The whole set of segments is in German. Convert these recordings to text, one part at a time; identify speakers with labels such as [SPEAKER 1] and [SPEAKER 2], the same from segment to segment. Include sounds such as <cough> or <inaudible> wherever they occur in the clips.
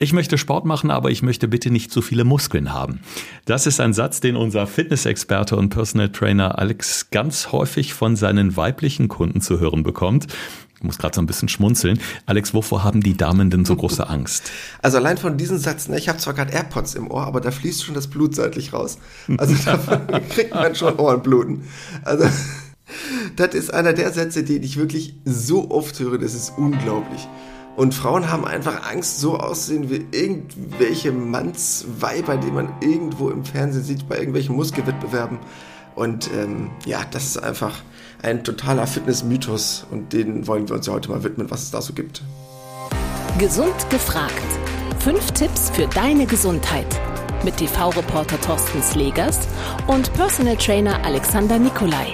[SPEAKER 1] Ich möchte Sport machen, aber ich möchte bitte nicht zu viele Muskeln haben. Das ist ein Satz, den unser Fitnessexperte und Personal Trainer Alex ganz häufig von seinen weiblichen Kunden zu hören bekommt. Ich muss gerade so ein bisschen schmunzeln. Alex, wovor haben die Damen denn so große Angst?
[SPEAKER 2] Also allein von diesen Satz, ne, ich habe zwar gerade AirPods im Ohr, aber da fließt schon das Blut seitlich raus. Also da <laughs> kriegt man schon Ohrenbluten. Also das ist einer der Sätze, den ich wirklich so oft höre, das ist unglaublich. Und Frauen haben einfach Angst, so auszusehen wie irgendwelche Mannsweiber, die man irgendwo im Fernsehen sieht, bei irgendwelchen Muskelwettbewerben. Und ähm, ja, das ist einfach ein totaler Fitnessmythos und den wollen wir uns ja heute mal widmen, was es da so gibt.
[SPEAKER 3] Gesund gefragt. Fünf Tipps für deine Gesundheit. Mit TV-Reporter Thorsten Slegers und Personal Trainer Alexander Nikolai.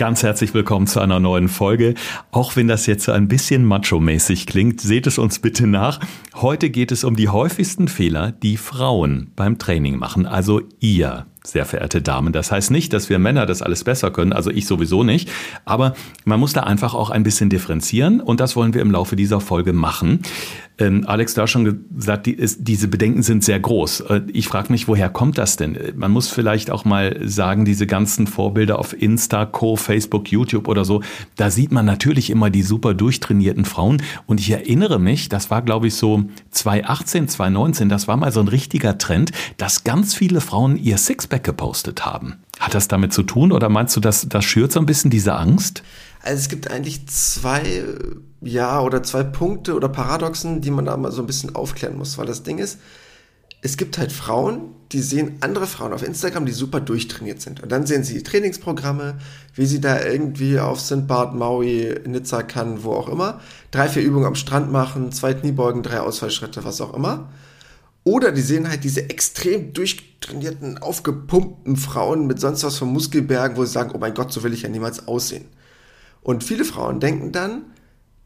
[SPEAKER 1] Ganz herzlich willkommen zu einer neuen Folge. Auch wenn das jetzt ein bisschen macho-mäßig klingt, seht es uns bitte nach. Heute geht es um die häufigsten Fehler, die Frauen beim Training machen. Also ihr, sehr verehrte Damen. Das heißt nicht, dass wir Männer das alles besser können, also ich sowieso nicht, aber man muss da einfach auch ein bisschen differenzieren und das wollen wir im Laufe dieser Folge machen. Ähm, Alex da schon gesagt, die ist, diese Bedenken sind sehr groß. Äh, ich frage mich, woher kommt das denn? Man muss vielleicht auch mal sagen, diese ganzen Vorbilder auf Insta, Co, Facebook, YouTube oder so, da sieht man natürlich immer die super durchtrainierten Frauen und ich erinnere mich, das war glaube ich so 2018, 2019, das war mal so ein richtiger Trend, dass ganz viele Frauen ihr Sixpack gepostet haben. Hat das damit zu tun oder meinst du, dass das schürt so ein bisschen diese Angst?
[SPEAKER 2] Also es gibt eigentlich zwei, ja, oder zwei Punkte oder Paradoxen, die man da mal so ein bisschen aufklären muss, weil das Ding ist, es gibt halt Frauen, die sehen andere Frauen auf Instagram, die super durchtrainiert sind. Und dann sehen sie Trainingsprogramme, wie sie da irgendwie auf. Bart, Maui, Nizza kann, wo auch immer, drei, vier Übungen am Strand machen, zwei Kniebeugen, drei Ausfallschritte, was auch immer. Oder die sehen halt diese extrem durchtrainierten, aufgepumpten Frauen mit sonst was von Muskelbergen, wo sie sagen, oh mein Gott, so will ich ja niemals aussehen. Und viele Frauen denken dann,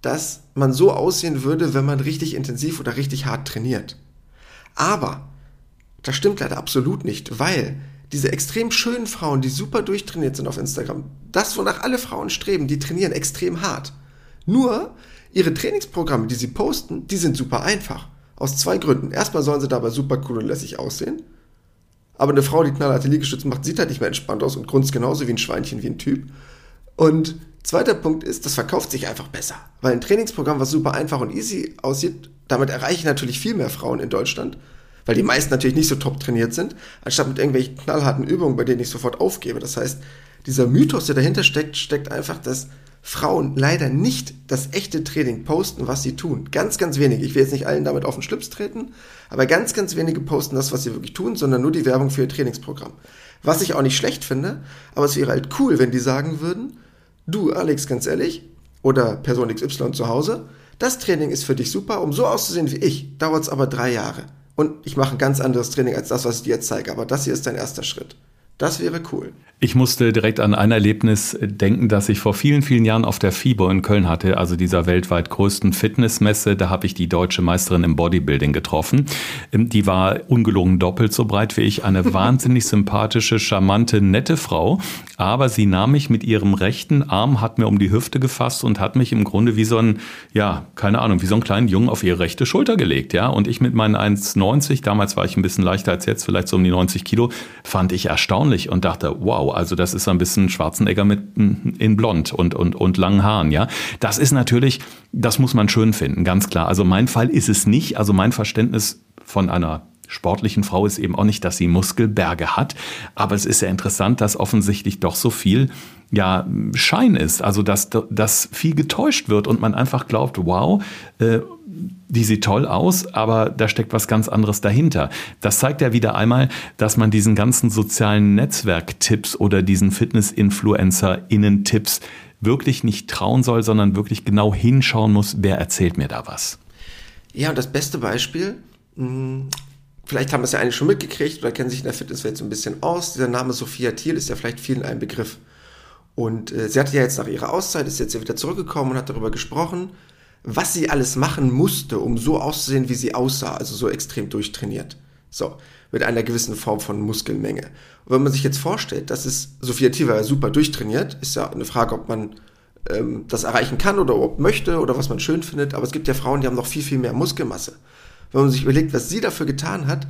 [SPEAKER 2] dass man so aussehen würde, wenn man richtig intensiv oder richtig hart trainiert. Aber das stimmt leider absolut nicht, weil diese extrem schönen Frauen, die super durchtrainiert sind auf Instagram, das, wonach alle Frauen streben, die trainieren extrem hart. Nur ihre Trainingsprogramme, die sie posten, die sind super einfach. Aus zwei Gründen. Erstmal sollen sie dabei super cool und lässig aussehen. Aber eine Frau, die knallharte Liegestütze macht, sieht halt nicht mehr entspannt aus und grunzt genauso wie ein Schweinchen, wie ein Typ. Und zweiter Punkt ist, das verkauft sich einfach besser. Weil ein Trainingsprogramm, was super einfach und easy aussieht, damit erreiche ich natürlich viel mehr Frauen in Deutschland, weil die meisten natürlich nicht so top trainiert sind, anstatt mit irgendwelchen knallharten Übungen, bei denen ich sofort aufgebe. Das heißt, dieser Mythos, der dahinter steckt, steckt einfach, dass Frauen leider nicht das echte Training posten, was sie tun. Ganz, ganz wenige. Ich will jetzt nicht allen damit auf den Schlips treten, aber ganz, ganz wenige posten das, was sie wirklich tun, sondern nur die Werbung für ihr Trainingsprogramm. Was ich auch nicht schlecht finde, aber es wäre halt cool, wenn die sagen würden, du Alex, ganz ehrlich, oder Person XY zu Hause, das Training ist für dich super, um so auszusehen wie ich, dauert es aber drei Jahre. Und ich mache ein ganz anderes Training als das, was ich dir jetzt zeige, aber das hier ist dein erster Schritt. Das wäre cool.
[SPEAKER 1] Ich musste direkt an ein Erlebnis denken, das ich vor vielen, vielen Jahren auf der FIBO in Köln hatte, also dieser weltweit größten Fitnessmesse. Da habe ich die deutsche Meisterin im Bodybuilding getroffen. Ähm, die war ungelogen doppelt so breit wie ich, eine <laughs> wahnsinnig sympathische, charmante, nette Frau. Aber sie nahm mich mit ihrem rechten Arm, hat mir um die Hüfte gefasst und hat mich im Grunde wie so ein, ja, keine Ahnung, wie so einen kleinen Jungen auf ihre rechte Schulter gelegt. Ja, und ich mit meinen 1,90, damals war ich ein bisschen leichter als jetzt, vielleicht so um die 90 Kilo, fand ich erstaunlich erstaunlich und dachte, wow, also das ist ein bisschen Schwarzenegger mit in blond und, und, und langen Haaren, ja. Das ist natürlich, das muss man schön finden, ganz klar. Also mein Fall ist es nicht. Also mein Verständnis von einer sportlichen Frau ist eben auch nicht, dass sie Muskelberge hat, aber es ist ja interessant, dass offensichtlich doch so viel ja Schein ist, also dass, dass viel getäuscht wird und man einfach glaubt, wow, äh, die sieht toll aus, aber da steckt was ganz anderes dahinter. Das zeigt ja wieder einmal, dass man diesen ganzen sozialen Netzwerktipps oder diesen Fitness-Influencer-Innen-Tipps wirklich nicht trauen soll, sondern wirklich genau hinschauen muss, wer erzählt mir da was.
[SPEAKER 2] Ja, und das beste Beispiel, hm, vielleicht haben es ja eigentlich schon mitgekriegt oder kennen sich in der Fitnesswelt so ein bisschen aus. Dieser Name Sophia Thiel ist ja vielleicht vielen ein Begriff. Und äh, sie hatte ja jetzt nach ihrer Auszeit, ist jetzt ja wieder zurückgekommen und hat darüber gesprochen, was sie alles machen musste, um so auszusehen, wie sie aussah, also so extrem durchtrainiert. So, mit einer gewissen Form von Muskelmenge. Und wenn man sich jetzt vorstellt, dass es Sophia Thiel war ja super durchtrainiert, ist ja eine Frage, ob man ähm, das erreichen kann oder überhaupt möchte oder was man schön findet. Aber es gibt ja Frauen, die haben noch viel, viel mehr Muskelmasse. Wenn man sich überlegt, was sie dafür getan hat,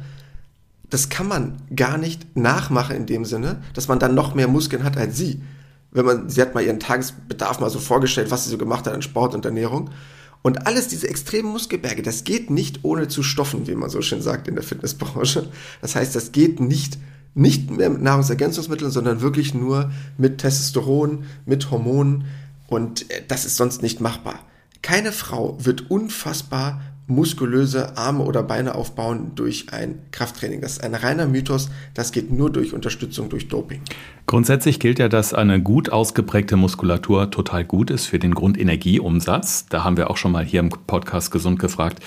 [SPEAKER 2] das kann man gar nicht nachmachen in dem Sinne, dass man dann noch mehr Muskeln hat als sie. Wenn man, sie hat mal ihren Tagesbedarf mal so vorgestellt, was sie so gemacht hat an Sport und Ernährung. Und alles diese extremen Muskelberge, das geht nicht ohne zu stoffen, wie man so schön sagt in der Fitnessbranche. Das heißt, das geht nicht nicht mehr mit Nahrungsergänzungsmitteln, sondern wirklich nur mit Testosteron, mit Hormonen und äh, das ist sonst nicht machbar. Keine Frau wird unfassbar muskulöse Arme oder Beine aufbauen durch ein Krafttraining. Das ist ein reiner Mythos. Das geht nur durch Unterstützung durch Doping.
[SPEAKER 1] Grundsätzlich gilt ja, dass eine gut ausgeprägte Muskulatur total gut ist für den Grundenergieumsatz. Da haben wir auch schon mal hier im Podcast Gesund gefragt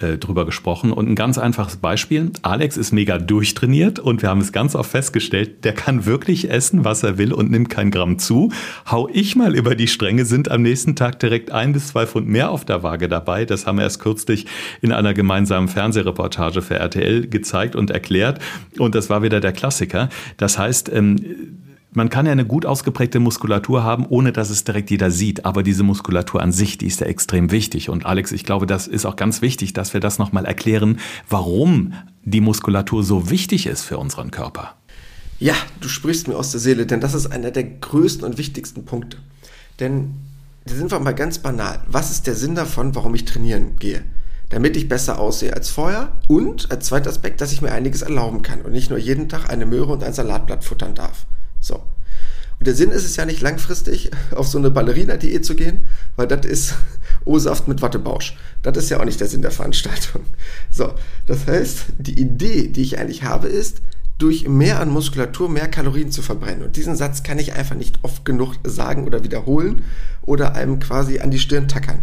[SPEAKER 1] äh, drüber gesprochen. Und ein ganz einfaches Beispiel. Alex ist mega durchtrainiert und wir haben es ganz oft festgestellt, der kann wirklich essen, was er will und nimmt kein Gramm zu. Hau ich mal über die Stränge, sind am nächsten Tag direkt ein bis zwei Pfund mehr auf der Waage dabei. Das haben wir erst kürzlich in einer gemeinsamen Fernsehreportage für RTL gezeigt und erklärt. Und das war wieder der Klassiker. Das heißt, ähm, man kann ja eine gut ausgeprägte Muskulatur haben, ohne dass es direkt jeder sieht. Aber diese Muskulatur an sich, die ist ja extrem wichtig. Und Alex, ich glaube, das ist auch ganz wichtig, dass wir das nochmal erklären, warum die Muskulatur so wichtig ist für unseren Körper.
[SPEAKER 2] Ja, du sprichst mir aus der Seele, denn das ist einer der größten und wichtigsten Punkte. Denn sind wir mal ganz banal. Was ist der Sinn davon, warum ich trainieren gehe? Damit ich besser aussehe als vorher und als zweiter Aspekt, dass ich mir einiges erlauben kann und nicht nur jeden Tag eine Möhre und ein Salatblatt futtern darf. So. Und der Sinn ist es ja nicht langfristig <laughs> auf so eine Ballerina-Diät zu gehen, weil das ist <laughs> O-Saft mit Wattebausch. Das ist ja auch nicht der Sinn der Veranstaltung. So, das heißt, die Idee, die ich eigentlich habe, ist, durch mehr an Muskulatur mehr Kalorien zu verbrennen. Und diesen Satz kann ich einfach nicht oft genug sagen oder wiederholen oder einem quasi an die Stirn tackern.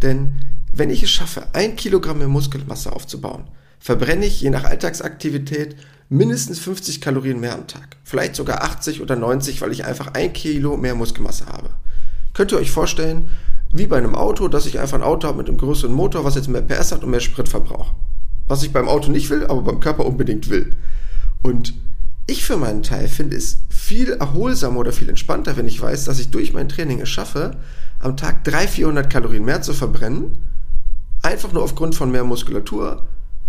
[SPEAKER 2] Denn wenn ich es schaffe, ein Kilogramm mehr Muskelmasse aufzubauen, verbrenne ich je nach Alltagsaktivität mindestens 50 Kalorien mehr am Tag. Vielleicht sogar 80 oder 90, weil ich einfach ein Kilo mehr Muskelmasse habe. Könnt ihr euch vorstellen, wie bei einem Auto, dass ich einfach ein Auto habe mit einem größeren Motor, was jetzt mehr PS hat und mehr Spritverbrauch. Was ich beim Auto nicht will, aber beim Körper unbedingt will. Und ich für meinen Teil finde es viel erholsamer oder viel entspannter, wenn ich weiß, dass ich durch mein Training es schaffe, am Tag 300, 400 Kalorien mehr zu verbrennen. Einfach nur aufgrund von mehr Muskulatur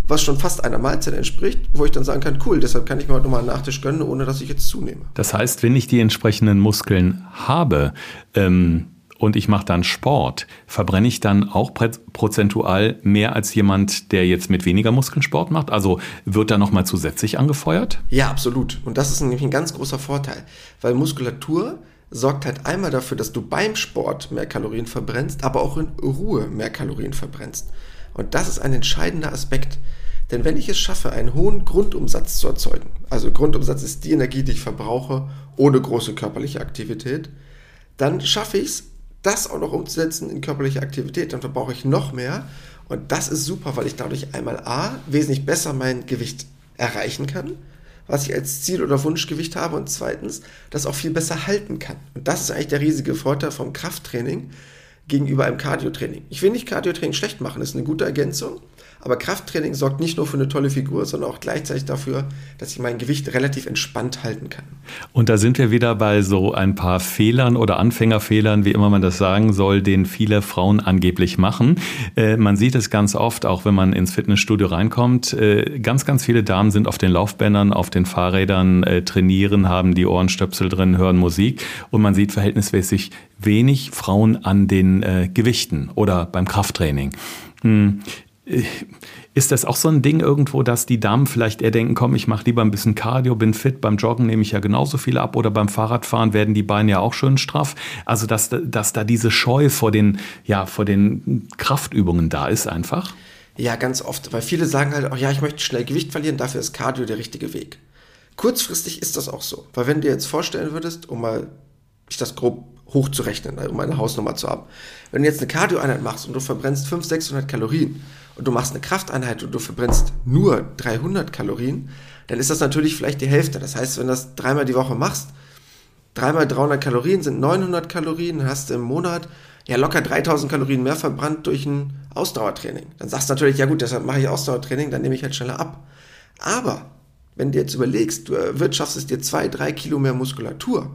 [SPEAKER 2] was schon fast einer Mahlzeit entspricht, wo ich dann sagen kann, cool, deshalb kann ich mir heute nochmal einen Nachtisch gönnen, ohne dass ich jetzt zunehme.
[SPEAKER 1] Das heißt, wenn ich die entsprechenden Muskeln habe ähm, und ich mache dann Sport, verbrenne ich dann auch prozentual mehr als jemand, der jetzt mit weniger Muskeln Sport macht? Also wird da nochmal zusätzlich angefeuert?
[SPEAKER 2] Ja, absolut. Und das ist nämlich ein ganz großer Vorteil, weil Muskulatur sorgt halt einmal dafür, dass du beim Sport mehr Kalorien verbrennst, aber auch in Ruhe mehr Kalorien verbrennst. Und das ist ein entscheidender Aspekt. Denn wenn ich es schaffe, einen hohen Grundumsatz zu erzeugen, also Grundumsatz ist die Energie, die ich verbrauche, ohne große körperliche Aktivität, dann schaffe ich es, das auch noch umzusetzen in körperliche Aktivität. Dann verbrauche ich noch mehr. Und das ist super, weil ich dadurch einmal A, wesentlich besser mein Gewicht erreichen kann, was ich als Ziel oder Wunschgewicht habe, und zweitens, das auch viel besser halten kann. Und das ist eigentlich der riesige Vorteil vom Krafttraining, gegenüber einem Cardiotraining. Ich will nicht Cardiotraining schlecht machen, das ist eine gute Ergänzung, aber Krafttraining sorgt nicht nur für eine tolle Figur, sondern auch gleichzeitig dafür, dass ich mein Gewicht relativ entspannt halten kann.
[SPEAKER 1] Und da sind wir wieder bei so ein paar Fehlern oder Anfängerfehlern, wie immer man das sagen soll, den viele Frauen angeblich machen. Äh, man sieht es ganz oft, auch wenn man ins Fitnessstudio reinkommt. Äh, ganz, ganz viele Damen sind auf den Laufbändern, auf den Fahrrädern, äh, trainieren, haben die Ohrenstöpsel drin, hören Musik und man sieht verhältnismäßig wenig Frauen an den äh, Gewichten oder beim Krafttraining. Hm. Ist das auch so ein Ding irgendwo, dass die Damen vielleicht eher denken, komm, ich mache lieber ein bisschen Cardio, bin fit, beim Joggen nehme ich ja genauso viel ab oder beim Fahrradfahren werden die Beine ja auch schön straff. Also dass, dass da diese Scheu vor den, ja, vor den Kraftübungen da ist einfach.
[SPEAKER 2] Ja, ganz oft, weil viele sagen halt, oh ja, ich möchte schnell Gewicht verlieren, dafür ist Cardio der richtige Weg. Kurzfristig ist das auch so, weil wenn du dir jetzt vorstellen würdest, um mal ich das grob hochzurechnen, um eine Hausnummer zu haben. Wenn du jetzt eine Cardio-Einheit machst und du verbrennst 500, 600 Kalorien und du machst eine Krafteinheit und du verbrennst nur 300 Kalorien, dann ist das natürlich vielleicht die Hälfte. Das heißt, wenn du das dreimal die Woche machst, dreimal 300 Kalorien sind 900 Kalorien, dann hast du im Monat ja locker 3000 Kalorien mehr verbrannt durch ein Ausdauertraining. Dann sagst du natürlich, ja gut, deshalb mache ich Ausdauertraining, dann nehme ich halt schneller ab. Aber wenn du jetzt überlegst, du erwirtschaftest dir zwei, drei Kilo mehr Muskulatur,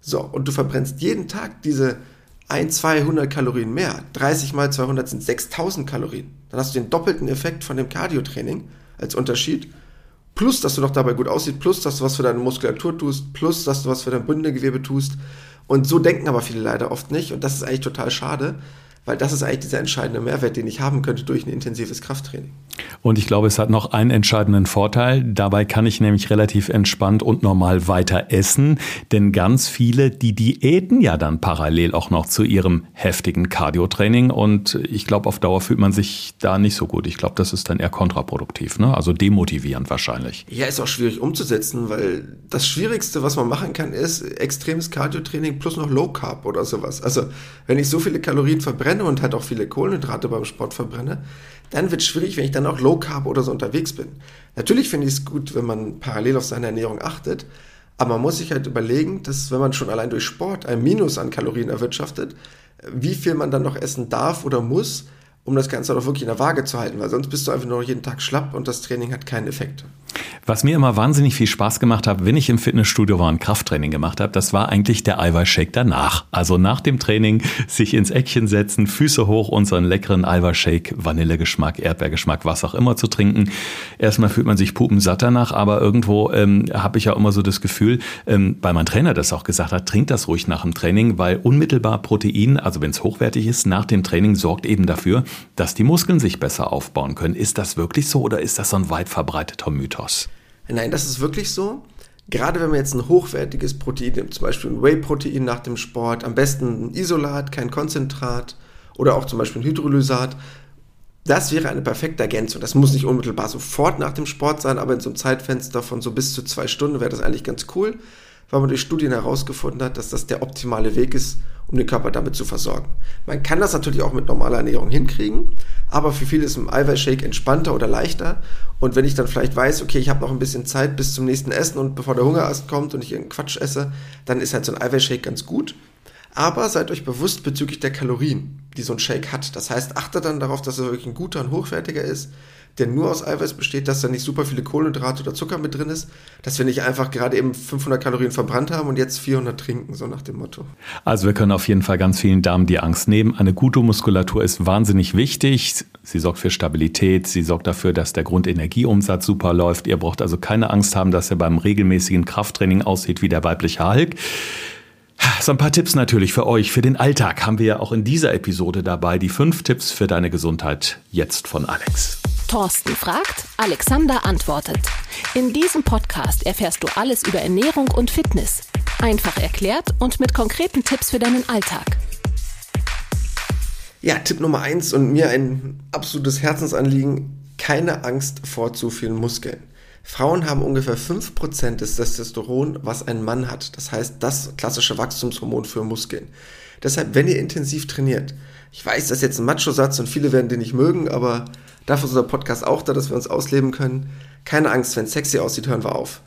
[SPEAKER 2] so, und du verbrennst jeden Tag diese ein, 200 Kalorien mehr. 30 mal 200 sind 6000 Kalorien. Dann hast du den doppelten Effekt von dem Cardio-Training als Unterschied. Plus, dass du noch dabei gut aussiehst, plus, dass du was für deine Muskulatur tust, plus, dass du was für dein Bindegewebe tust. Und so denken aber viele leider oft nicht. Und das ist eigentlich total schade, weil das ist eigentlich dieser entscheidende Mehrwert, den ich haben könnte durch ein intensives Krafttraining.
[SPEAKER 1] Und ich glaube, es hat noch einen entscheidenden Vorteil. Dabei kann ich nämlich relativ entspannt und normal weiter essen, denn ganz viele, die diäten ja dann parallel auch noch zu ihrem heftigen Cardio-Training und ich glaube, auf Dauer fühlt man sich da nicht so gut. Ich glaube, das ist dann eher kontraproduktiv, ne? also demotivierend wahrscheinlich.
[SPEAKER 2] Ja, ist auch schwierig umzusetzen, weil das Schwierigste, was man machen kann, ist extremes Cardio-Training plus noch Low Carb oder sowas. Also wenn ich so viele Kalorien verbrenne und halt auch viele Kohlenhydrate beim Sport verbrenne, dann wird es schwierig, wenn ich dann auch Low Carb oder so unterwegs bin. Natürlich finde ich es gut, wenn man parallel auf seine Ernährung achtet, aber man muss sich halt überlegen, dass wenn man schon allein durch Sport ein Minus an Kalorien erwirtschaftet, wie viel man dann noch essen darf oder muss, um das Ganze auch wirklich in der Waage zu halten, weil sonst bist du einfach nur jeden Tag schlapp und das Training hat keinen Effekt.
[SPEAKER 1] Was mir immer wahnsinnig viel Spaß gemacht hat, wenn ich im Fitnessstudio war und Krafttraining gemacht habe, das war eigentlich der Eiweißshake danach. Also nach dem Training sich ins Eckchen setzen, Füße hoch und so einen leckeren Eiweißshake, Vanillegeschmack, Erdbeergeschmack, was auch immer zu trinken. Erstmal fühlt man sich pupensatt danach, aber irgendwo ähm, habe ich ja immer so das Gefühl, ähm, weil mein Trainer das auch gesagt hat, trinkt das ruhig nach dem Training, weil unmittelbar Protein, also wenn es hochwertig ist, nach dem Training sorgt eben dafür, dass die Muskeln sich besser aufbauen können. Ist das wirklich so oder ist das so ein weit verbreiteter Mythos?
[SPEAKER 2] Nein, das ist wirklich so. Gerade wenn man jetzt ein hochwertiges Protein nimmt, zum Beispiel ein Whey-Protein nach dem Sport, am besten ein Isolat, kein Konzentrat oder auch zum Beispiel ein Hydrolysat, das wäre eine perfekte Ergänzung. Das muss nicht unmittelbar sofort nach dem Sport sein, aber in so einem Zeitfenster von so bis zu zwei Stunden wäre das eigentlich ganz cool, weil man durch Studien herausgefunden hat, dass das der optimale Weg ist, um den Körper damit zu versorgen. Man kann das natürlich auch mit normaler Ernährung hinkriegen, aber für viele ist ein Eiweißshake entspannter oder leichter. Und wenn ich dann vielleicht weiß, okay, ich habe noch ein bisschen Zeit bis zum nächsten Essen und bevor der Hungerast kommt und ich irgendeinen Quatsch esse, dann ist halt so ein Eiweißshake ganz gut. Aber seid euch bewusst bezüglich der Kalorien, die so ein Shake hat. Das heißt, achtet dann darauf, dass er wirklich ein guter und hochwertiger ist der nur aus Eiweiß besteht, dass da nicht super viele Kohlenhydrate oder Zucker mit drin ist, dass wir nicht einfach gerade eben 500 Kalorien verbrannt haben und jetzt 400 trinken, so nach dem Motto.
[SPEAKER 1] Also wir können auf jeden Fall ganz vielen Damen die Angst nehmen. Eine gute Muskulatur ist wahnsinnig wichtig. Sie sorgt für Stabilität, sie sorgt dafür, dass der Grundenergieumsatz super läuft. Ihr braucht also keine Angst haben, dass er beim regelmäßigen Krafttraining aussieht wie der weibliche Hulk. So ein paar Tipps natürlich für euch. Für den Alltag haben wir ja auch in dieser Episode dabei die fünf Tipps für deine Gesundheit jetzt von Alex.
[SPEAKER 3] Thorsten fragt, Alexander antwortet. In diesem Podcast erfährst du alles über Ernährung und Fitness. Einfach erklärt und mit konkreten Tipps für deinen Alltag.
[SPEAKER 2] Ja, Tipp Nummer eins und mir ein absolutes Herzensanliegen, keine Angst vor zu vielen Muskeln. Frauen haben ungefähr 5% des Testosteron, was ein Mann hat. Das heißt, das klassische Wachstumshormon für Muskeln. Deshalb, wenn ihr intensiv trainiert, ich weiß, das ist jetzt ein Macho-Satz und viele werden den nicht mögen, aber Dafür ist unser Podcast auch da, dass wir uns ausleben können. Keine Angst, wenn es sexy aussieht, hören wir auf.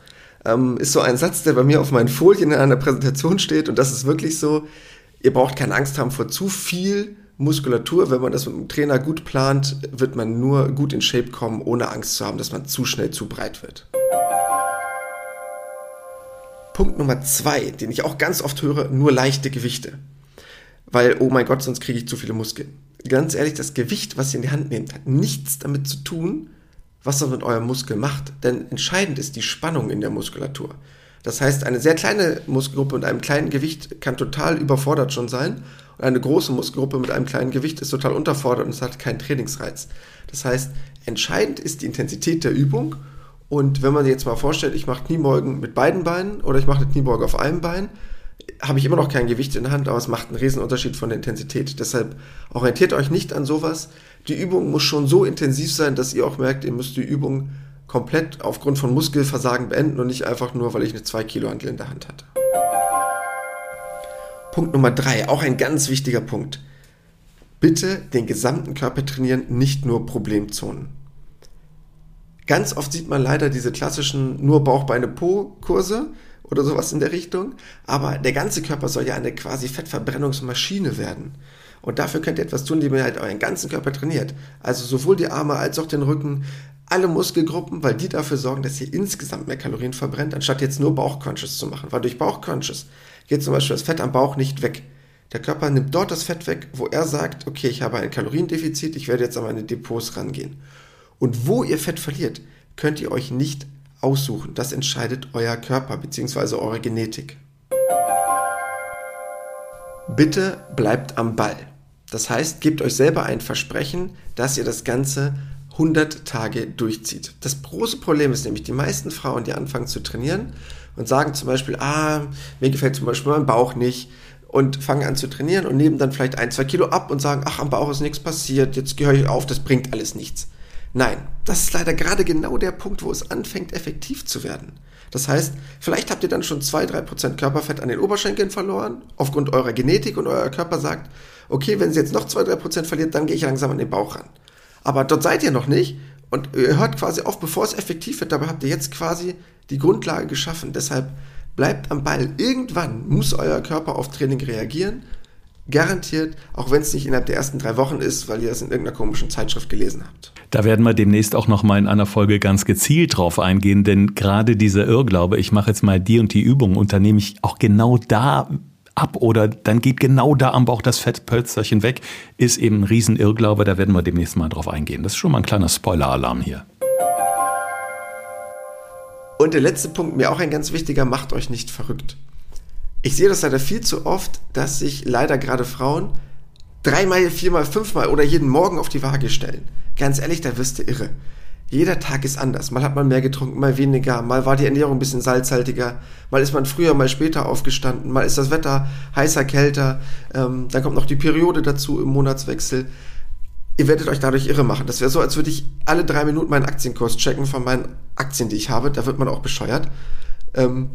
[SPEAKER 2] Ähm, ist so ein Satz, der bei mir auf meinen Folien in einer Präsentation steht und das ist wirklich so. Ihr braucht keine Angst haben vor zu viel Muskulatur. Wenn man das mit dem Trainer gut plant, wird man nur gut in Shape kommen, ohne Angst zu haben, dass man zu schnell zu breit wird. Punkt Nummer zwei, den ich auch ganz oft höre, nur leichte Gewichte. Weil, oh mein Gott, sonst kriege ich zu viele Muskeln ganz ehrlich, das Gewicht, was ihr in die Hand nehmt, hat nichts damit zu tun, was das mit eurem Muskel macht. Denn entscheidend ist die Spannung in der Muskulatur. Das heißt, eine sehr kleine Muskelgruppe mit einem kleinen Gewicht kann total überfordert schon sein. Und eine große Muskelgruppe mit einem kleinen Gewicht ist total unterfordert und es hat keinen Trainingsreiz. Das heißt, entscheidend ist die Intensität der Übung. Und wenn man sich jetzt mal vorstellt, ich mache Kniebeugen mit beiden Beinen oder ich mache eine Kniebeuge auf einem Bein, habe ich immer noch kein Gewicht in der Hand, aber es macht einen Riesenunterschied von der Intensität. Deshalb orientiert euch nicht an sowas. Die Übung muss schon so intensiv sein, dass ihr auch merkt, ihr müsst die Übung komplett aufgrund von Muskelversagen beenden und nicht einfach nur, weil ich eine 2 Kilo Hantel in der Hand hatte. Punkt Nummer 3, auch ein ganz wichtiger Punkt. Bitte den gesamten Körper trainieren, nicht nur Problemzonen. Ganz oft sieht man leider diese klassischen nur Bauch, Beine, Po-Kurse, oder sowas in der Richtung. Aber der ganze Körper soll ja eine quasi Fettverbrennungsmaschine werden. Und dafür könnt ihr etwas tun, indem ihr halt euren ganzen Körper trainiert. Also sowohl die Arme als auch den Rücken, alle Muskelgruppen, weil die dafür sorgen, dass ihr insgesamt mehr Kalorien verbrennt, anstatt jetzt nur Bauchcrunches zu machen. Weil durch Bauchcrunches geht zum Beispiel das Fett am Bauch nicht weg. Der Körper nimmt dort das Fett weg, wo er sagt, okay, ich habe ein Kaloriendefizit, ich werde jetzt an meine Depots rangehen. Und wo ihr Fett verliert, könnt ihr euch nicht aussuchen. Das entscheidet euer Körper bzw. eure Genetik. Bitte bleibt am Ball. Das heißt, gebt euch selber ein Versprechen, dass ihr das Ganze 100 Tage durchzieht. Das große Problem ist nämlich, die meisten Frauen, die anfangen zu trainieren und sagen zum Beispiel, ah, mir gefällt zum Beispiel mein Bauch nicht und fangen an zu trainieren und nehmen dann vielleicht ein, zwei Kilo ab und sagen, ach, am Bauch ist nichts passiert, jetzt gehöre ich auf, das bringt alles nichts. Nein, das ist leider gerade genau der Punkt, wo es anfängt, effektiv zu werden. Das heißt, vielleicht habt ihr dann schon zwei, drei Prozent Körperfett an den Oberschenkeln verloren, aufgrund eurer Genetik und euer Körper sagt, okay, wenn sie jetzt noch zwei, drei Prozent verliert, dann gehe ich langsam an den Bauch ran. Aber dort seid ihr noch nicht und ihr hört quasi auf, bevor es effektiv wird. Dabei habt ihr jetzt quasi die Grundlage geschaffen. Deshalb bleibt am Ball. Irgendwann muss euer Körper auf Training reagieren. Garantiert, auch wenn es nicht innerhalb der ersten drei Wochen ist, weil ihr das in irgendeiner komischen Zeitschrift gelesen habt.
[SPEAKER 1] Da werden wir demnächst auch noch mal in einer Folge ganz gezielt drauf eingehen, denn gerade dieser Irrglaube, ich mache jetzt mal die und die Übung, unternehme ich auch genau da ab oder dann geht genau da am Bauch das Fettpölsterchen weg, ist eben ein Riesenirrglaube. Da werden wir demnächst mal drauf eingehen. Das ist schon mal ein kleiner Spoiler-Alarm hier.
[SPEAKER 2] Und der letzte Punkt, mir auch ein ganz wichtiger, macht euch nicht verrückt. Ich sehe das leider viel zu oft, dass sich leider gerade Frauen dreimal, viermal, fünfmal oder jeden Morgen auf die Waage stellen. Ganz ehrlich, da wirst du irre. Jeder Tag ist anders. Mal hat man mehr getrunken, mal weniger, mal war die Ernährung ein bisschen salzhaltiger, mal ist man früher, mal später aufgestanden, mal ist das Wetter heißer, kälter, ähm, dann kommt noch die Periode dazu im Monatswechsel. Ihr werdet euch dadurch irre machen. Das wäre so, als würde ich alle drei Minuten meinen Aktienkurs checken von meinen Aktien, die ich habe. Da wird man auch bescheuert. Ähm,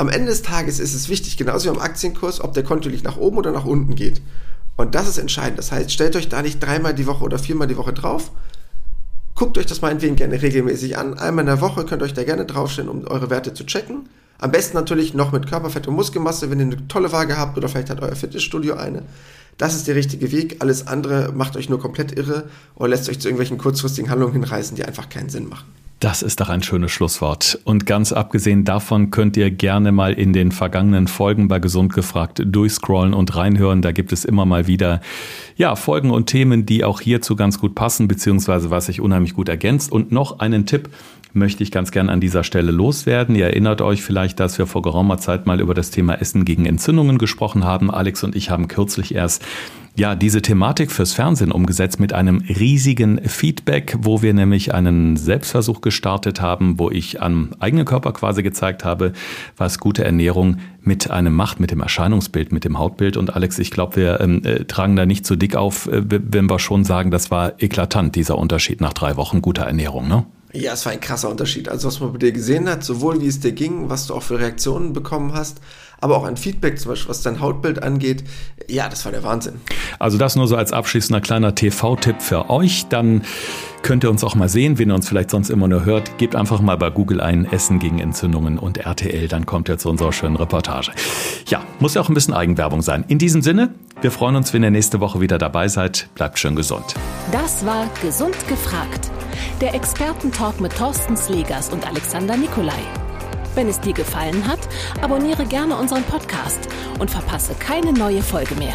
[SPEAKER 2] am Ende des Tages ist es wichtig, genauso wie am Aktienkurs, ob der kontinuierlich nach oben oder nach unten geht. Und das ist entscheidend. Das heißt, stellt euch da nicht dreimal die Woche oder viermal die Woche drauf, Guckt euch das meinetwegen gerne regelmäßig an. Einmal in der Woche könnt ihr euch da gerne draufstellen, um eure Werte zu checken. Am besten natürlich noch mit Körperfett und Muskelmasse, wenn ihr eine tolle Waage habt oder vielleicht hat euer Fitnessstudio eine. Das ist der richtige Weg. Alles andere macht euch nur komplett irre oder lässt euch zu irgendwelchen kurzfristigen Handlungen hinreißen, die einfach keinen Sinn machen.
[SPEAKER 1] Das ist doch ein schönes Schlusswort. Und ganz abgesehen davon könnt ihr gerne mal in den vergangenen Folgen bei Gesund gefragt durchscrollen und reinhören. Da gibt es immer mal wieder ja, Folgen und Themen, die auch hierzu ganz gut passen, beziehungsweise was sich unheimlich gut ergänzt. Und noch einen Tipp möchte ich ganz gern an dieser Stelle loswerden. Ihr erinnert euch vielleicht, dass wir vor geraumer Zeit mal über das Thema Essen gegen Entzündungen gesprochen haben. Alex und ich haben kürzlich erst ja, diese Thematik fürs Fernsehen umgesetzt mit einem riesigen Feedback, wo wir nämlich einen Selbstversuch gestartet haben, wo ich am eigenen Körper quasi gezeigt habe, was gute Ernährung mit einem macht, mit dem Erscheinungsbild, mit dem Hautbild. Und Alex, ich glaube, wir ähm, äh, tragen da nicht zu dick auf, äh, wenn wir schon sagen, das war eklatant, dieser Unterschied nach drei Wochen guter Ernährung, ne?
[SPEAKER 2] Ja, es war ein krasser Unterschied. Also was man bei dir gesehen hat, sowohl wie es dir ging, was du auch für Reaktionen bekommen hast, aber auch ein Feedback, zum Beispiel was dein Hautbild angeht. Ja, das war der Wahnsinn.
[SPEAKER 1] Also das nur so als abschließender kleiner TV-Tipp für euch. Dann könnt ihr uns auch mal sehen, wenn ihr uns vielleicht sonst immer nur hört. Gebt einfach mal bei Google ein Essen gegen Entzündungen und RTL, dann kommt ihr zu unserer schönen Reportage. Ja, muss ja auch ein bisschen Eigenwerbung sein. In diesem Sinne, wir freuen uns, wenn ihr nächste Woche wieder dabei seid. Bleibt schön gesund.
[SPEAKER 3] Das war Gesund gefragt. Der Expertentalk mit Thorsten Slegers und Alexander Nikolai. Wenn es dir gefallen hat, abonniere gerne unseren Podcast und verpasse keine neue Folge mehr.